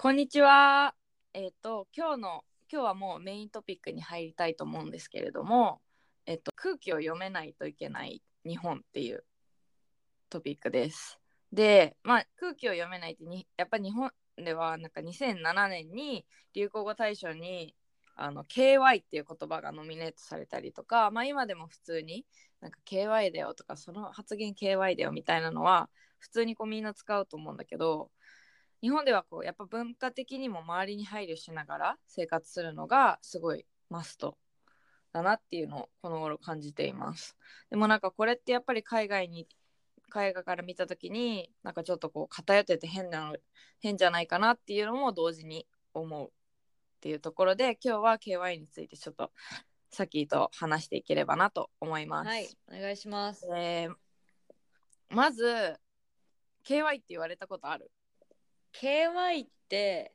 こんにちは。えっ、と今日の今日はもうメイントピックに入りたいと思うんですけれども、えっ、と空気を読めないといけない日本っていうトピックです。で、まあ空気を読めないってにやっぱり日本ではなんか2007年に流行語大賞にあの KY っていう言葉がノミネートされたりとか、まあ今でも普通になんか KY だよとかその発言 KY だよみたいなのは普通にこうみんな使うと思うんだけど。日本ではこうやっぱ文化的にも周りに配慮しながら生活するのがすごいマストだなっていうのをこの頃感じています。でもなんかこれってやっぱり海外に海外から見た時になんかちょっとこう偏ってて変なの変じゃないかなっていうのも同時に思うっていうところで今日は KY についてちょっとさっきと話していければなと思います、はい、お願いします。えーまず KY って言われたことある？KY って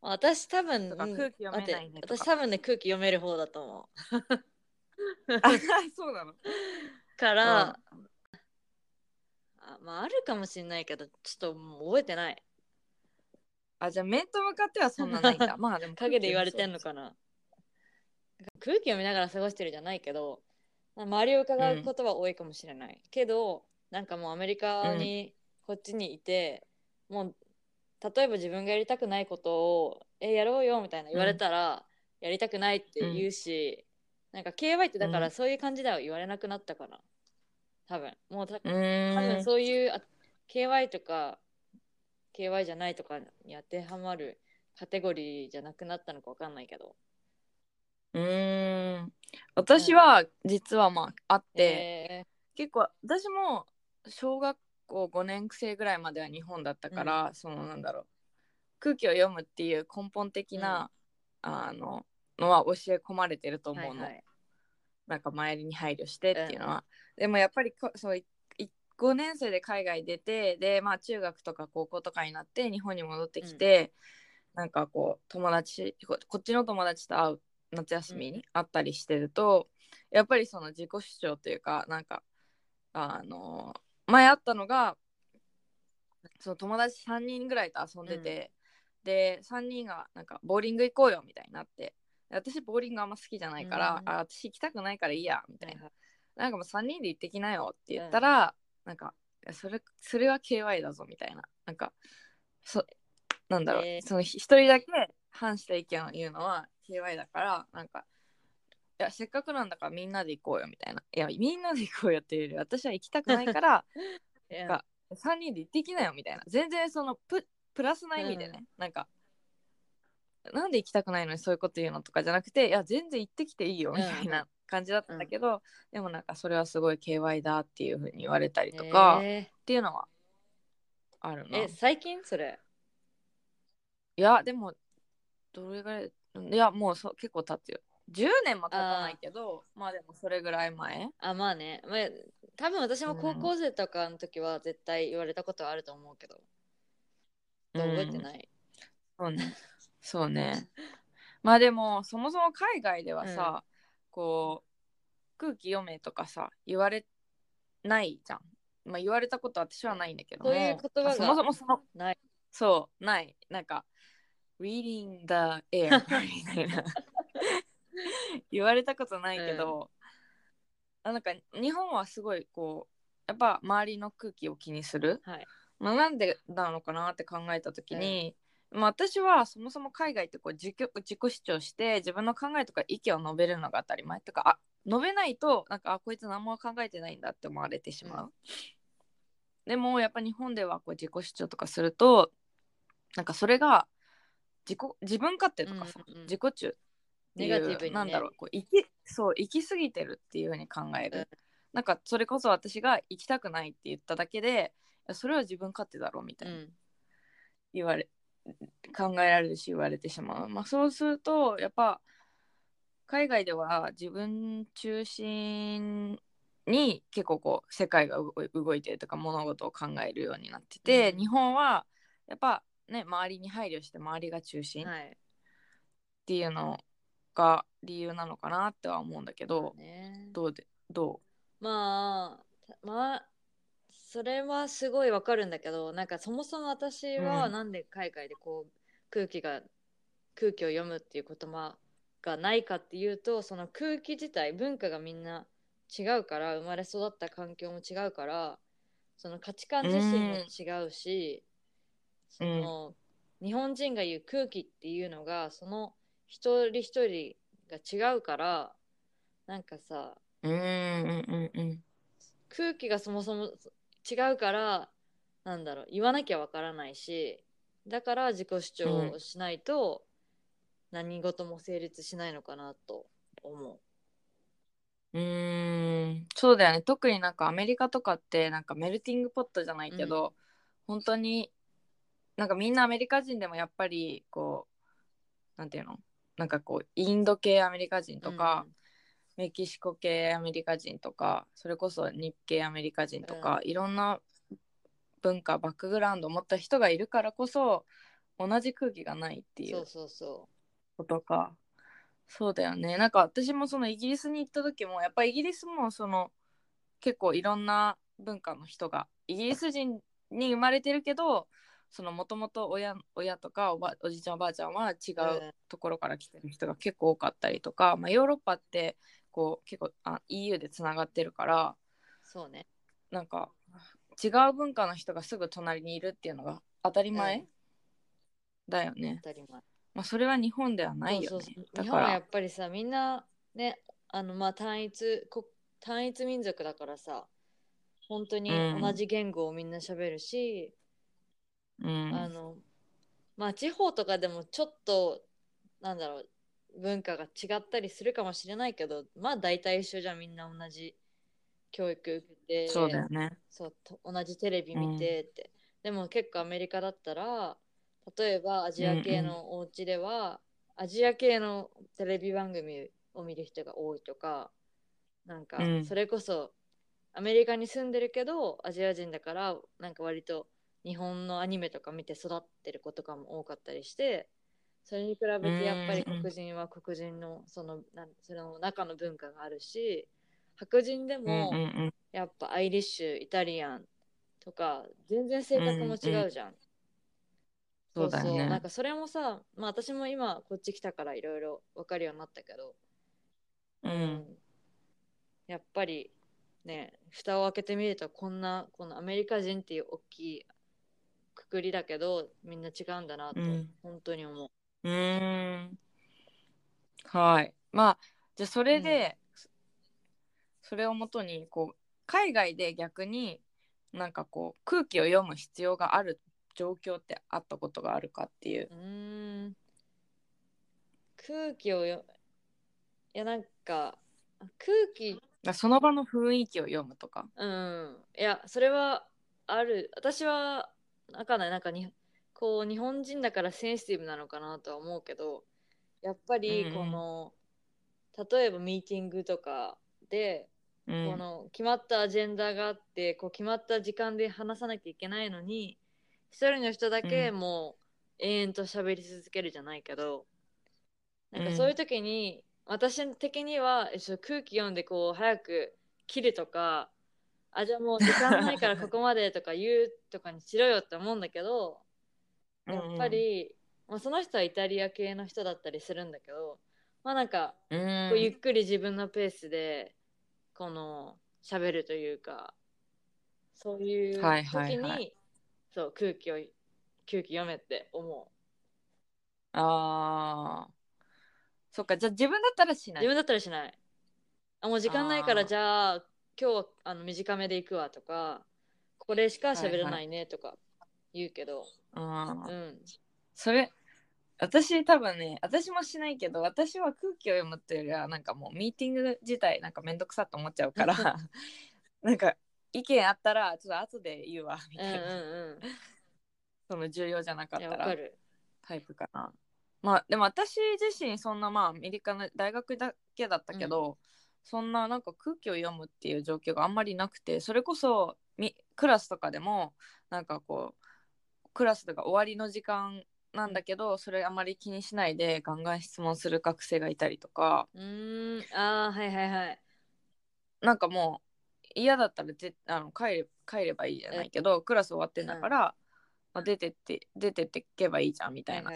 私多分ん空気読めないね私多分ね空気読める方だと思う。あそうなの？から、あまああるかもしれないけどちょっともう覚えてない。あじゃあ面と向かってはそんなないんだ。まあでも陰で言われてんのかな。空気読みながら過ごしてるじゃないけど周りを伺うことは多いかもしれない、けどなんかもうアメリカにこっちにいて、もう例えば自分がやりたくないことを「えやろうよ」みたいな言われたら、やりたくないって言うし、なんか KY ってだかうん。らそういう感じでは言われなくなったかな。多分。もう多分そういうあ KY とか KY じゃないとかに当てはまるカテゴリーじゃなくなったのかわかんないけど。うーん。私は実はまああって、え結構私も小学校5年生ぐらいまでは日本だったから、そのなんだろう。空気を読むっていう根本的な、あののは教え込まれてるとー思うの、はいはい。なんか周りに配慮してっていうのは、でもやっぱりこそういい5年生で海外出てでまあ中学とか高校とかになって日本に戻ってきて、なんかこう友達ここっちの友達と会う夏休みに会ったりしてると、やっぱりその自己主張というかなんかあの前あったのがその友達3人ぐらいと遊んでて、で3人がなんかボーリング行こうよみたいになってで私ボーリングあんま好きじゃないから、うんあ私行きたくないからいいやみたいな、はいなんかもう3人で行ってきなよって言ったら、なんかいやそれそれは KY だぞみたいな。なんかそなんだろう、えー。その一人だけ反した意見を言うのは KY だからなんかいやせっかくなんだからみんなで行こうよみたいな。いやみんなで行こうよっていうより私は行きたくないから いや。が3人で行ってきなよみたいな。全然そのププラスな意味でね、なんかなんで行きたくないのにそういうこと言うのとかじゃなくていや全然行ってきていいよみたいな感じだったんだけど、でもなんかそれはすごい KY だっていうふうに言われたりとか、っえ。ていうのはあるな。ーえ最近それ？いやでもどれぐらいいやもうそ結構経つよ10年も経たないけどまあでもそれぐらい前。あまあね、まあ、多分私も高校生とかの時は絶対言われたことはあると思うけど、覚えてない、そうね。そうね。まあでもそもそも海外ではさ、こう空気読めとかさ言われないじゃん。まあ言われたこと私はないんだけどもそういう言葉があそもそもそのない。そうない。なんか reading the air みたいな 言われたことないけど、あなんか日本はすごいこうやっぱ周りの空気を気にする。はい。まあ、なんでなのかなって考えた時に、まあ、私はそもそも海外ってこう自己自己主張して自分の考えとか意見を述べるのが当たり前とかあ述べないとなんかあこいつ何も考えてないんだって思われてしまう、でもやっぱ日本ではこう自己主張とかするとなんかそれが自己自分勝手とかさ、うんうん。自己中ネガティブにね。なんだろうこう行きそう行き過ぎてるっていうふうに考える、うん。なんかそれこそ私が行きたくないって言っただけでそれは自分勝手だろみたいな。うん。言われ考えられるし言われてしまう。まあ、そうするとやっぱ海外では自分中心に結構こう世界が動いてるとか物事を考えるようになってて、うん。日本はやっぱね周りに配慮して周りが中心っはい。ていうのが理由なのかなっては思うんだけど、ね。どうでどまあまあそれはすごいわかるんだけどなんかそもそも私はうん。なんで海外でこう空気が空気を読むっていう言葉がないかっていうとその空気自体文化がみんな違うから生まれ育った環境も違うからその価値観自身も違うし、その日本人が言う空気っていうのがその一人一人が違うからなんかさううんうんうんうん。空気がそもそも違うからなんだろう言わなきゃわからないしだから自己主張をしないと何事も成立しないのかなと思う。ーん。そうだよね。特になんかアメリカとかってなんかメルティングポットじゃないけど、本当になんかみんなアメリカ人でもやっぱりこうなんていうの？なんかこうインド系アメリカ人う。とか、メキシコ系アメリカ人とかそれこそ日系アメリカ人とか、いろんな文化バックグラウンドを持った人がいるからこそ同じ空気がないってうんいうそうそうそことか。そうだよね。なんか私もそのイギリスに行った時もやっぱイギリスもその結構いろんな文化の人がイギリス人に生まれてるけどそのもともと親親とかおばおじいちゃんおばあちゃんは違うところから来てる人が結構多かったりとか、まあ、ヨーロッパってこう結構あ EU でつながってるからうそうね。なんか違う文化の人がすぐ隣にいるっていうのが当たり前、うん。だよね。当たり前。まあ、それは日本ではないよね。だから。日本はやっぱりさみんなねあのまあ単一こ単一民族だからさ本当にうん。同じ言語をみんな喋るし、うん。あのまあ地方とかでもちょっとなんだろう文化が違ったりするかもしれないけどまあ大体一緒じゃんみんな同じ教育受けてそうだよね。そうと同じテレビ見てって、でも結構アメリカだったら例えばアジア系のお家では、アジア系のテレビ番組を見る人が多いとかなんかうん。それこそアメリカに住んでるけどアジア人だからなんか割と日本のアニメとか見て育ってる子とかも多かったりしてそれに比べてやっぱりうん。黒人は黒人のそのなんその中の文化があるし白人でうんも、うんうん。やっぱアイリッシュイタリアンとか全然性格も違うじゃん、そうだよね。なんかそれもさ、まあ、私も今こっち来たからいろいろ分かるようになったけど、うん。やっぱりね蓋を開けてみるとこんなこのアメリカ人っていう大きいくくりだけどみんな違うんだなと、うん。本当に思う。うーん。はい。まあじゃあそれで、それをもとにこう海外で逆になんかこう空気を読む必要がある状況ってあったことがあるかっていう。うーん。空気をよいやなんか空気その場の雰囲気を読むとか。うん。いやそれはある。私はわかんない。なんかにこう日本人だからセンシティブなのかなとは思うけどやっぱりうんうん。この、例えばミーティングとかで、うん。この決まったアジェンダがあってこう決まった時間で話さなきゃいけないのに一人の人だけうん。もう永遠と喋り続けるじゃないけど、なんうん。かそういう時に私的には空気読んでこう早く切るとかあじゃあもう時間ないからここまでとか言うとかにしろよって思うんだけどやっぱり、まあ、その人はイタリア系の人だったりするんだけどまあなんかうん。こうゆっくり自分のペースでこの喋るというかそういう時に、はいはい。はいそう空気を空気読めって思あー。そっかじゃあ自分だったらしない。う自分だったらしない。あもう時間ないからじゃあ今日はあの短めで行くわとかこれしか喋らないねとか言うけど、あー。うん。それ私多分ね私もしないけど私は空気を読むっていうよりはなんかもうミーティング自体なんかめんどくさと思っちゃうから なんか意見あったらちょっと後で言うわみうんうんたいな、うん。その重要じゃなかったらタイプかな。まあでも私自身そんなまあアメリカの大学だけだったけど、そんななんか空気を読むっていう状況があんまりなくてそれこそみクラスとかでもなんかこうクラスが終わりの時間なんだけど、それあまり気にしないでガンガン質問する学生がいたりとか。うーん。あーはいはいはい。なんかもう嫌だったらぜあの帰れ帰ればいいじゃないけど、クラス終わってんだから、まあ、出てって出てってけばいいじゃんみたいな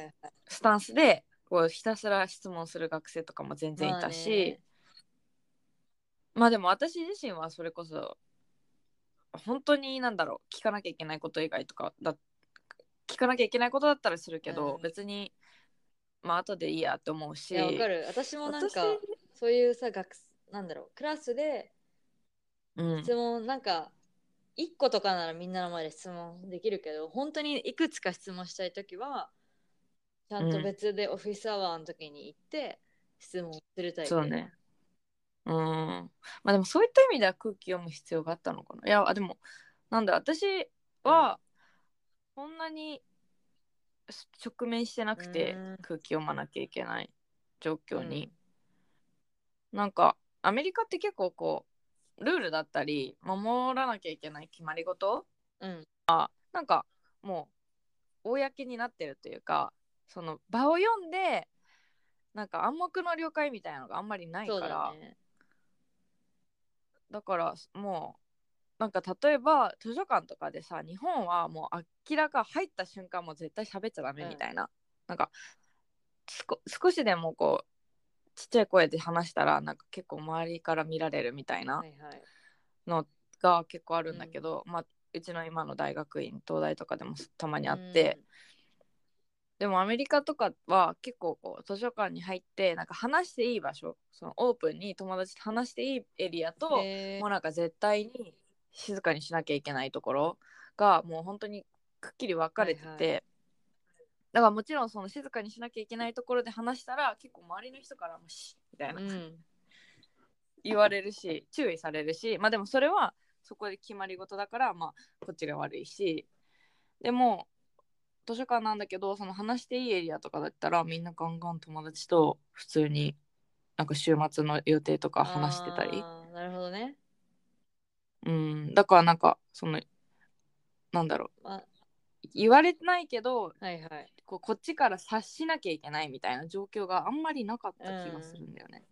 スタンスでこうひたすら質問する学生とかも全然いたし、まあでも私自身はそれこそ本当になんだろう聞かなきゃいけないこと以外とかだ聞かなきゃいけないことだったらするけど、うん。別にまあ後でいいやって思うしいやわかる。私もなんか私そういうさ学なんだろうクラスでうん。質問なんか1個とかならみんなの前で質問できるけど本当にいくつか質問したい時はちゃんと別でオフィスアワーの時に行って質問するタイプ。そうねうん。まあでもそういった意味では空気読む必要があったのかな。いやあでもなんだ私はそんなに直面してなくてうん。空気読まなきゃいけない状況に、なんかアメリカって結構こうルールだったり守らなきゃいけない決まり事うん。なんかもう公になってるというかその場を読んでなんか暗黙の了解みたいなのがあんまりないから。だねだからもうなんか例えば図書館とかでさ日本はもう明らか入った瞬間もう絶対喋っちゃダメみたいな、なんかすこ少しでもこうちっちゃい声で話したらなんか結構周りから見られるみたいなはいはい。のが結構あるんだけど、まあうちの今の大学院東大とかでもたまにあって、でもアメリカとかは結構こう図書館に入ってなんか話していい場所そのオープンに友達と話していいエリアと、もうなんか絶対に静かにしなきゃいけないところがもう本当にくっきり分かれてて、はいはだからもちろんその静かにしなきゃいけないところで話したら結構周りの人からも「し」みたいなうん。言われるし注意されるしまあでもそれはそこで決まり事だからまあこっちが悪いし。でも図書館なんだけどその話していいエリアとかだったらみんなガンガン友達と普通になんか週末の予定とか話してたり。なるほどね。うん。だからなんかそのなんだろう。ま言われてないけどはいはい。こうこっちから察しなきゃいけないみたいな状況があんまりなかった気がするんだよね。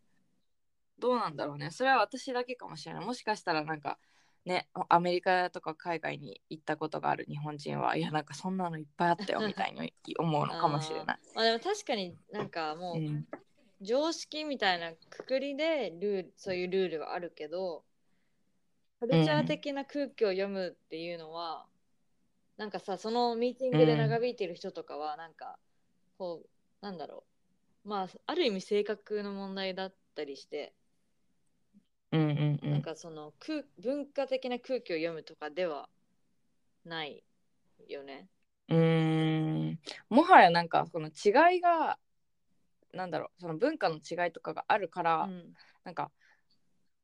どうなんだろうね。それは私だけかもしれない。もしかしたらなんかねアメリカとか海外に行ったことがある日本人はいやなんかそんなのいっぱいあったよ みたいに思うのかもしれない。まあでも確かになんかもううん。常識みたいなくくりでルールそういうルールはあるけどカルチャー的な空気を読むっていうのは、なんかさそのミーティングで長引いてる人とかはなんか、こうなんだろう。まあある意味性格の問題だったりして、うんうんうん。なんかその空文化的な空気を読むとかではないよね。うーん。もはやなんかその違いがなんだろうその文化の違いとかがあるから、うん。なんか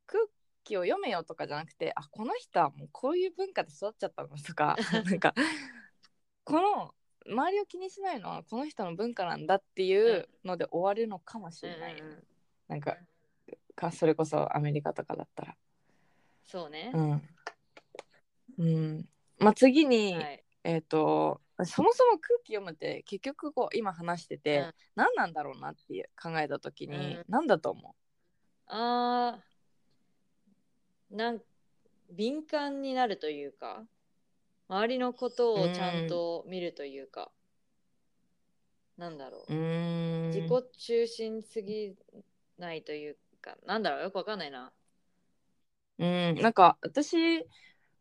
空気を読めよとかじゃなくてあこの人はもうこういう文化で育っちゃったのとか なんかこの周りを気にしないのはこの人の文化なんだっていうので終わるのかもしれないうんうん。なんかかそれこそアメリカとかだったら。そうね。うん、うん、まあ次に、はい、えっ、とそもそも空気読むって結局こう今話してて、うん。何なんだろうなっていう考えた時に、うん。何だと思あーなん敏感になるというか周りのことをちゃんと見るというか、なんだろう。ううーん。自己中心すぎないというかなんだろうよくわかんないな。うん、なんか私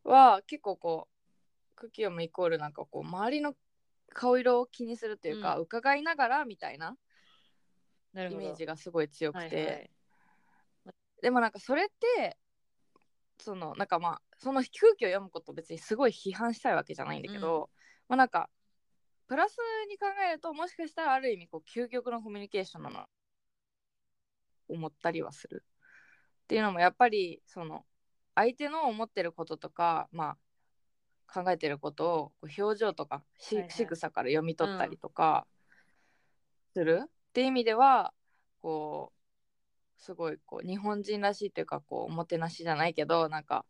は結構こう空気読むイコールなんかこう周りの顔色を気にするというか、うん。伺いながらみたいなイメージがすごい強くて、はいはい。でもなんかそれってそのなんかまあその空気を読むことを別にすごい批判したいわけじゃないんだけど、まあなんかプラスに考えるともしかしたらある意味こう究極のコミュニケーションなの思ったりはする。っていうのもやっぱりその相手の思ってることとかまあ考えてることを表情とかし、はいはい。仕草から読み取ったりとか、する？っていう意味ではこうすごいこう日本人らしいというかこうおもてなしじゃないけどなんか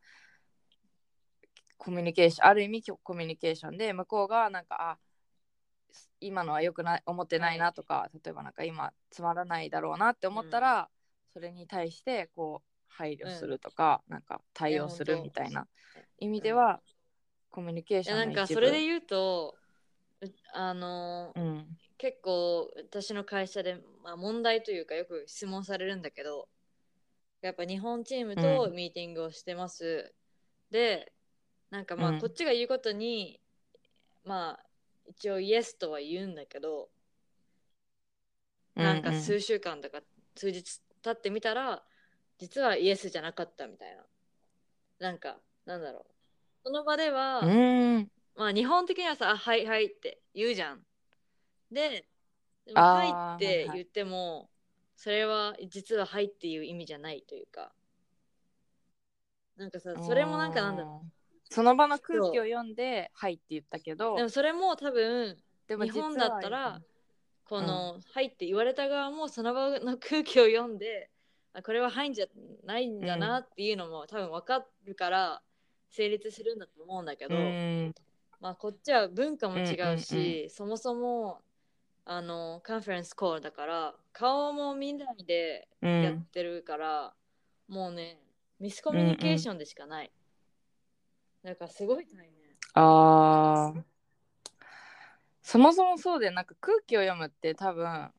コミュニケーションある意味コミュニケーションで向こうがなんかあ今のは良くない思ってないなとか、例えばなんか今つまらないだろうなって思ったら、それに対してこう配慮するとか、なんか対応するみたいな意味では、コミュニケーいションなんかそれで言うとうあのーうん。結構私の会社で、まあ、問題というかよく質問されるんだけどやっぱ日本チームとうん。ミーティングをしてます、でなんかまあうん。こっちが言うことに、まあ一応イエスとは言うんだけど、なんか数週間とか数日経ってみたら実はイエスじゃなかったみたいな。なんかなんだろう。その場では、まあ日本的にはさ「あはいはい」って言うじゃん。で「でもはい」って言っても、それは実は「はい」っていう意味じゃないというか。なんかさそれもなんかなんだろうその場の空気を読んで「はい」って言ったけどうでもそれも多分で日本だったらこの「はい」って言われた側もその場の空気を読んであこれは「はい」じゃないんだなっていうのも多分分かるから成立するんだと思うんだけど、うん。まあこっちは文化も違うし、うんうんそもそもあのカンファレンスコールだから顔も見ないでうやっんてるから、もうねミスコミュニケーションでしかない、だからすごい大変あー。そもそもそうでなんか空気を読むって多分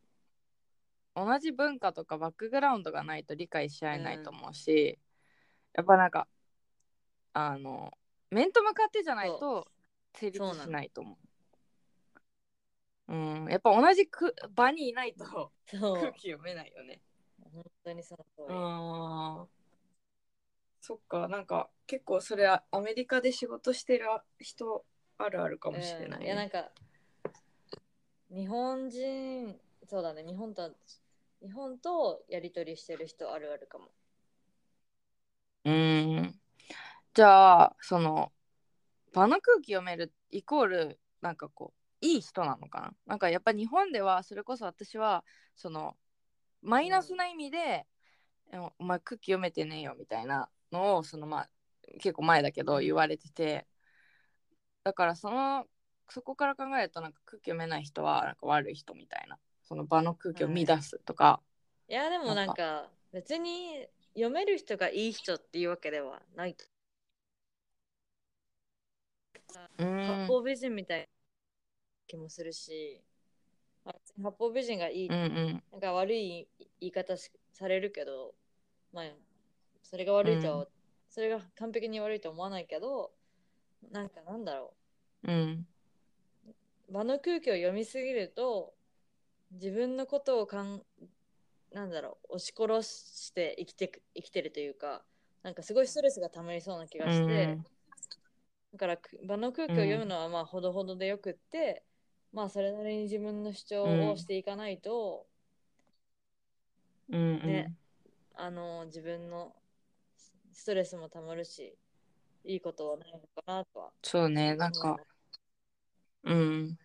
同じ文化とかバックグラウンドがないと理解し合えないと思うし、やっぱなんかあの面と向かってじゃないと成立しないと思う。うん、やっぱ同じく場にいないと空気読めないよね。本当にその通り、あそっかなんか結構それはアメリカで仕事してる人あるあるかもしれない、うんいやなんか日本人そうだね日本と日本とやり取りしてる人あるあるかも。うん。じゃあその場の空気読めるイコールなんかこういい人なのかな？なんかやっぱ日本ではそれこそ私はそのマイナスな意味で、えお前空気読めてねえよみたいなのをそのまあ結構前だけどうん言われてて、だからそのそこから考えるとなんか空気読めない人はなんか悪い人みたいな。その場の空気を乱すとか、い。やでもなんか。別に読める人がいい人っていうわけではない。うん。八方美人みたいな気もするし、八方美人がいい、うんうん。なんか悪い言い方しされるけど、まあ、それが悪いとは、うん。それが完璧に悪いとは思わないけど、なんかなんだろう。ん。う、場の空気を読みすぎると、自分のことをかん、なんだろう、押し殺して生きてく生きてるというか、なんかすごいストレスがたまりそうな気がして、うん。だからく場の空気を読むのはまあほどほどでよくって、まあそれなりに自分の主張をしていかないと、うんうん。ねあの自分のストレスもたまるしいいことはないのかなとは。そうねなんかう。ん。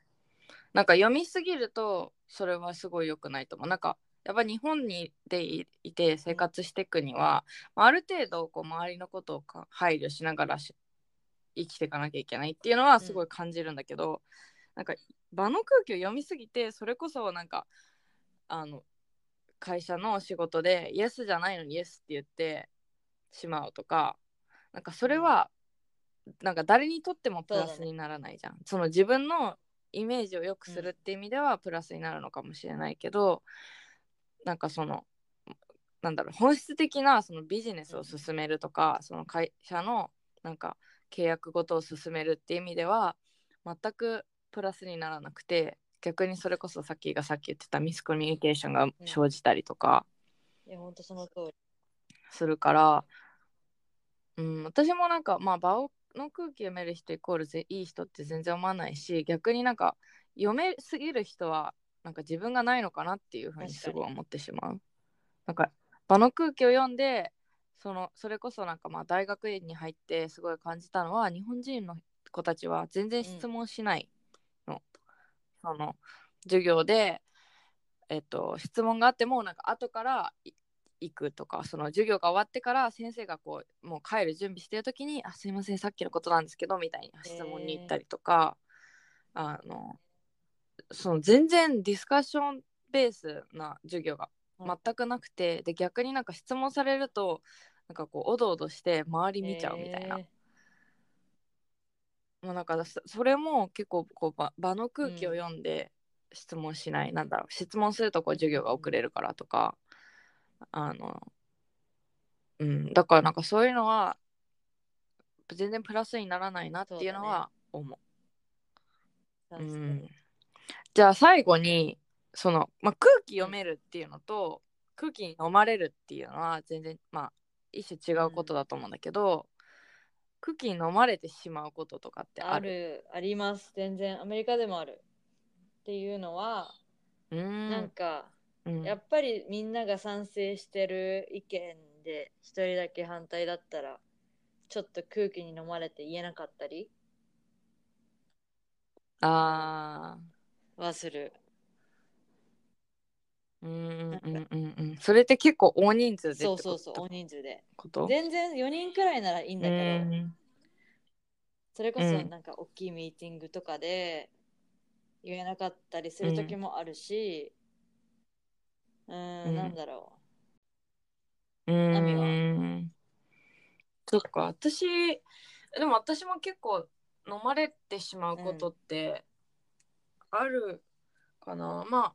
なんか読みすぎるとそれはすごい良くないと思う。なんかやっぱ日本にでいいて生活していくには、まあある程度こう周りのことをか配慮しながらし生きていかなきゃいけないっていうのはすごい感じるんだけど、なんか場の空気を読みすぎてそれこそなんかあの会社の仕事でイエスじゃないのにイエスって言ってしまうとかなんかそれはなんか誰にとってもプラスにならないじゃん。そ,、の自分のイメージを良くするって意味ではプラスになるのかもしれないけど、なんかそのなんだろう本質的なそのビジネスを進めるとか、その会社のなんか契約ごとを進めるって意味では全くプラスにならなくて逆にそれこそさっきがさっき言ってたミスコミュニケーションが生じたりとかいやほんとその通り。するから、うん、私もなんかまあ場をの空気読める人イコールぜいい人って全然思わないし逆になんか読めすぎる人はなんか自分がないのかなっていうふうにすごい思ってしまう。なんか場の空気を読んでそのそれこそなんかまあ大学院に入ってすごい感じたのは日本人の子たちは全然質問しないの。その授業でえっと、質問があってもなんか後からい行くとかその授業が終わってから先生がこうもう帰る準備してる時に「あすいませんさっきのことなんですけど」みたいな質問に行ったりとか、あのその全然ディスカッションベースな授業が全くなくて、で逆になんか質問されるとなんかこうおどおどして周り見ちゃうみたいな。えもうなんかそそれも結構こう場場の空気を読んで質問しない、なんだろう質問するとこう授業が遅れるからとかあのうんだからなんかそういうのは全然プラスにならないなっていうのは思う。ーうん。じゃあ最後にその、まあ、空気読めるっていうのと、空気に飲まれるっていうのは全然まあ一種違うことだと思うんだけど、空気に飲まれてしまうこととかってあある。るあります。全然。アメリカでもある。っていうのは、うーん。なんかうんやっぱりみんなが賛成してる意見で一人だけ反対だったらちょっと空気に飲まれて言えなかったりあはする。ーうんうんうんうんうん。それって結構大人数でそうそうそう大人数で。こと？全然4人くらいならいいんだけど、うん。それこそうん。なんか大きいミーティングとかで言えなかったりする時もあるしうーんうんなんだろう。ナミは。ーんそっか。私でも私も結構飲まれてしまうことってあるかな、まあ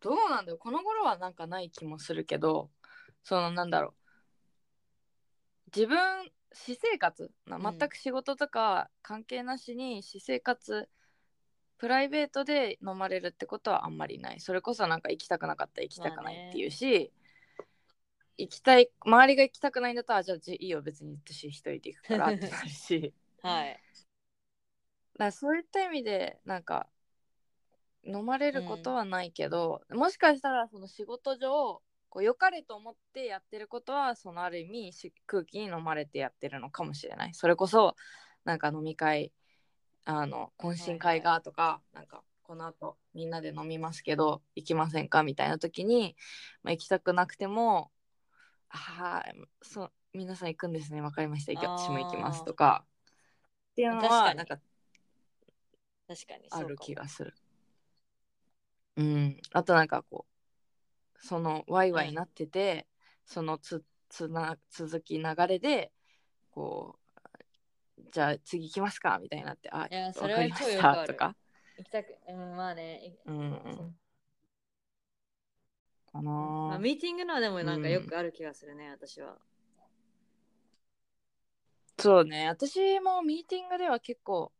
どうなんだよこの頃はなんかない気もするけどそのなんだろう。自分私生活なうん。全く仕事とか関係なしに私生活、プライベートで飲まれるってことはあんまりない。それこそなんか行きたくなかったら行きたくないっていうし、行きたい周りが行きたくないんだったらじゃあじいいよ別に私一人で行くからってなるし。う はい。だからそういった意味でなんか飲まれることはないけど、もしかしたらその仕事上こう良かれと思ってやってることはそのある意味し空気に飲まれてやってるのかもしれない。それこそなんか飲み会あの懇親会がとか、なんかこの後みんなで飲みますけど行きませんかみたいな時に、まあ、行きたくなくても「はいそう皆さん行くんですね分かりました。私も行きます」とか。っていうのはなんか確かにある気がする。うん、あとなんかこうそのワイワイなってて、そのつつな続き流れでこうじゃあ次行きますかみたいになってあいやわそれは超よくあとか。行きたくうんまあねいうんうん。かなまあ、あミーティングのはでもなんかよくある気がするね、私は。そうね。私もミーティングでは結構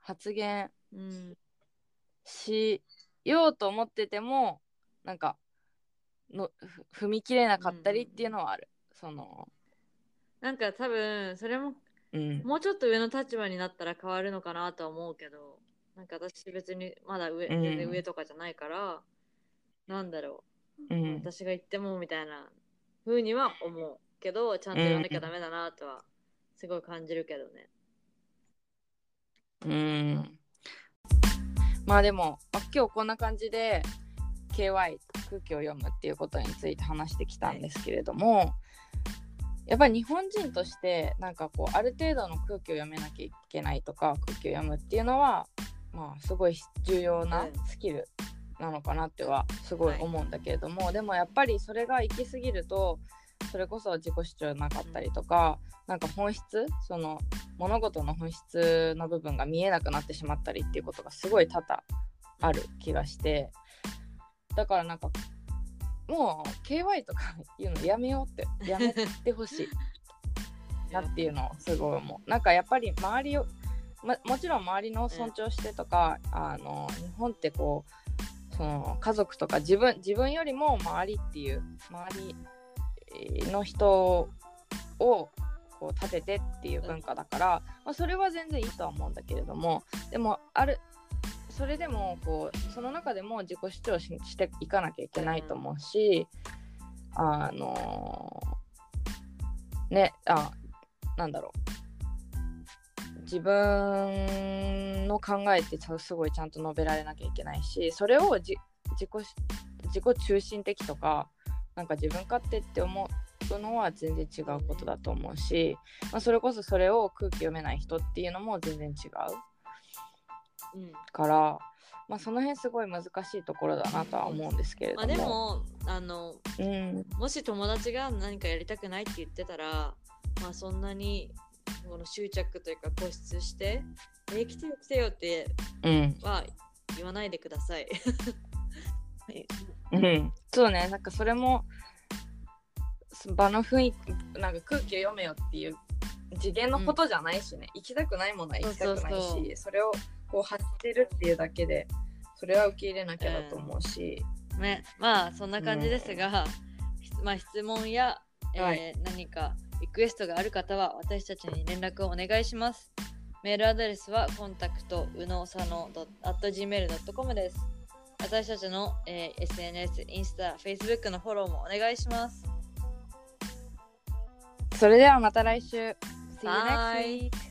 発言うん。しようと思っててもなんかのふ踏み切れなかったりっていうのはある。その。なんか多分それもうん。もうちょっと上の立場になったら変わるのかなとは思うけどなんか私別にまだ上,、うん。全然上とかじゃないからなんだろう、うん。私が言ってもみたいな風には思うけどちゃんと言わなきゃダメだなとはすごい感じるけどね、うん。まあでも、まあ今日こんな感じで KY 空気を読むっていうことについて話してきたんですけれども、やっぱり日本人としてなんかこうある程度の空気を読めなきゃいけないとか空気を読むっていうのはまあすごい重要なうん。スキルなのかなってはすごい思うんだけれども、でもやっぱりそれが行き過ぎるとそれこそ自己主張なかったりとか、なんか本質その物事の本質の部分が見えなくなってしまったりっていうことがすごい多々ある気がしてだからなんかもう KY とか言うのやめようって やめてほしい。なっていうの？をすごい思う。なんかやっぱり周りを、ま、もちろん周りの尊重してとか、あの日本ってこうその家族とか自分自分よりも周りっていう周りの人をこう立ててっていう文化だから、まあ、それは全然いいとは思うんだけれどもでもあるそれでもこうその中でも自己主張していかなきゃいけないと思うし、あのねあなんだろう。自分の考えってすごいちゃんと述べられなきゃいけないしそれをじ自己自己中心的とかなんか自分勝手って思うのは全然違うことだと思うし、まあ、それこそそれを空気読めない人っていうのも全然違う。から、まあ、その辺すごい難しいところだなとは思うんですけれども。まあ、でもあのうん。もし友達が何かやりたくないって言ってたらまあそんなにこの執着というか固執して「え来てよ来てよ」ってうん。は言わないでください。うん、そうね。なんかそれもそ場の雰囲気なんか空気を読めよっていう次元のことじゃないしね、行きたくないものは行きたくないしそれをこう発してるっていうだけでそれは受け入れなきゃだと思うし、ね、まあそんな感じですが、ひまあ、質問や、えーはい。何かリクエストがある方は私たちに連絡をお願いします。メールアドレスはコンタクトうのさの .gmail.com です。私たちの、えー SNS、インスタ、Facebook のフォローもお願いします。それではまた来週。See you next week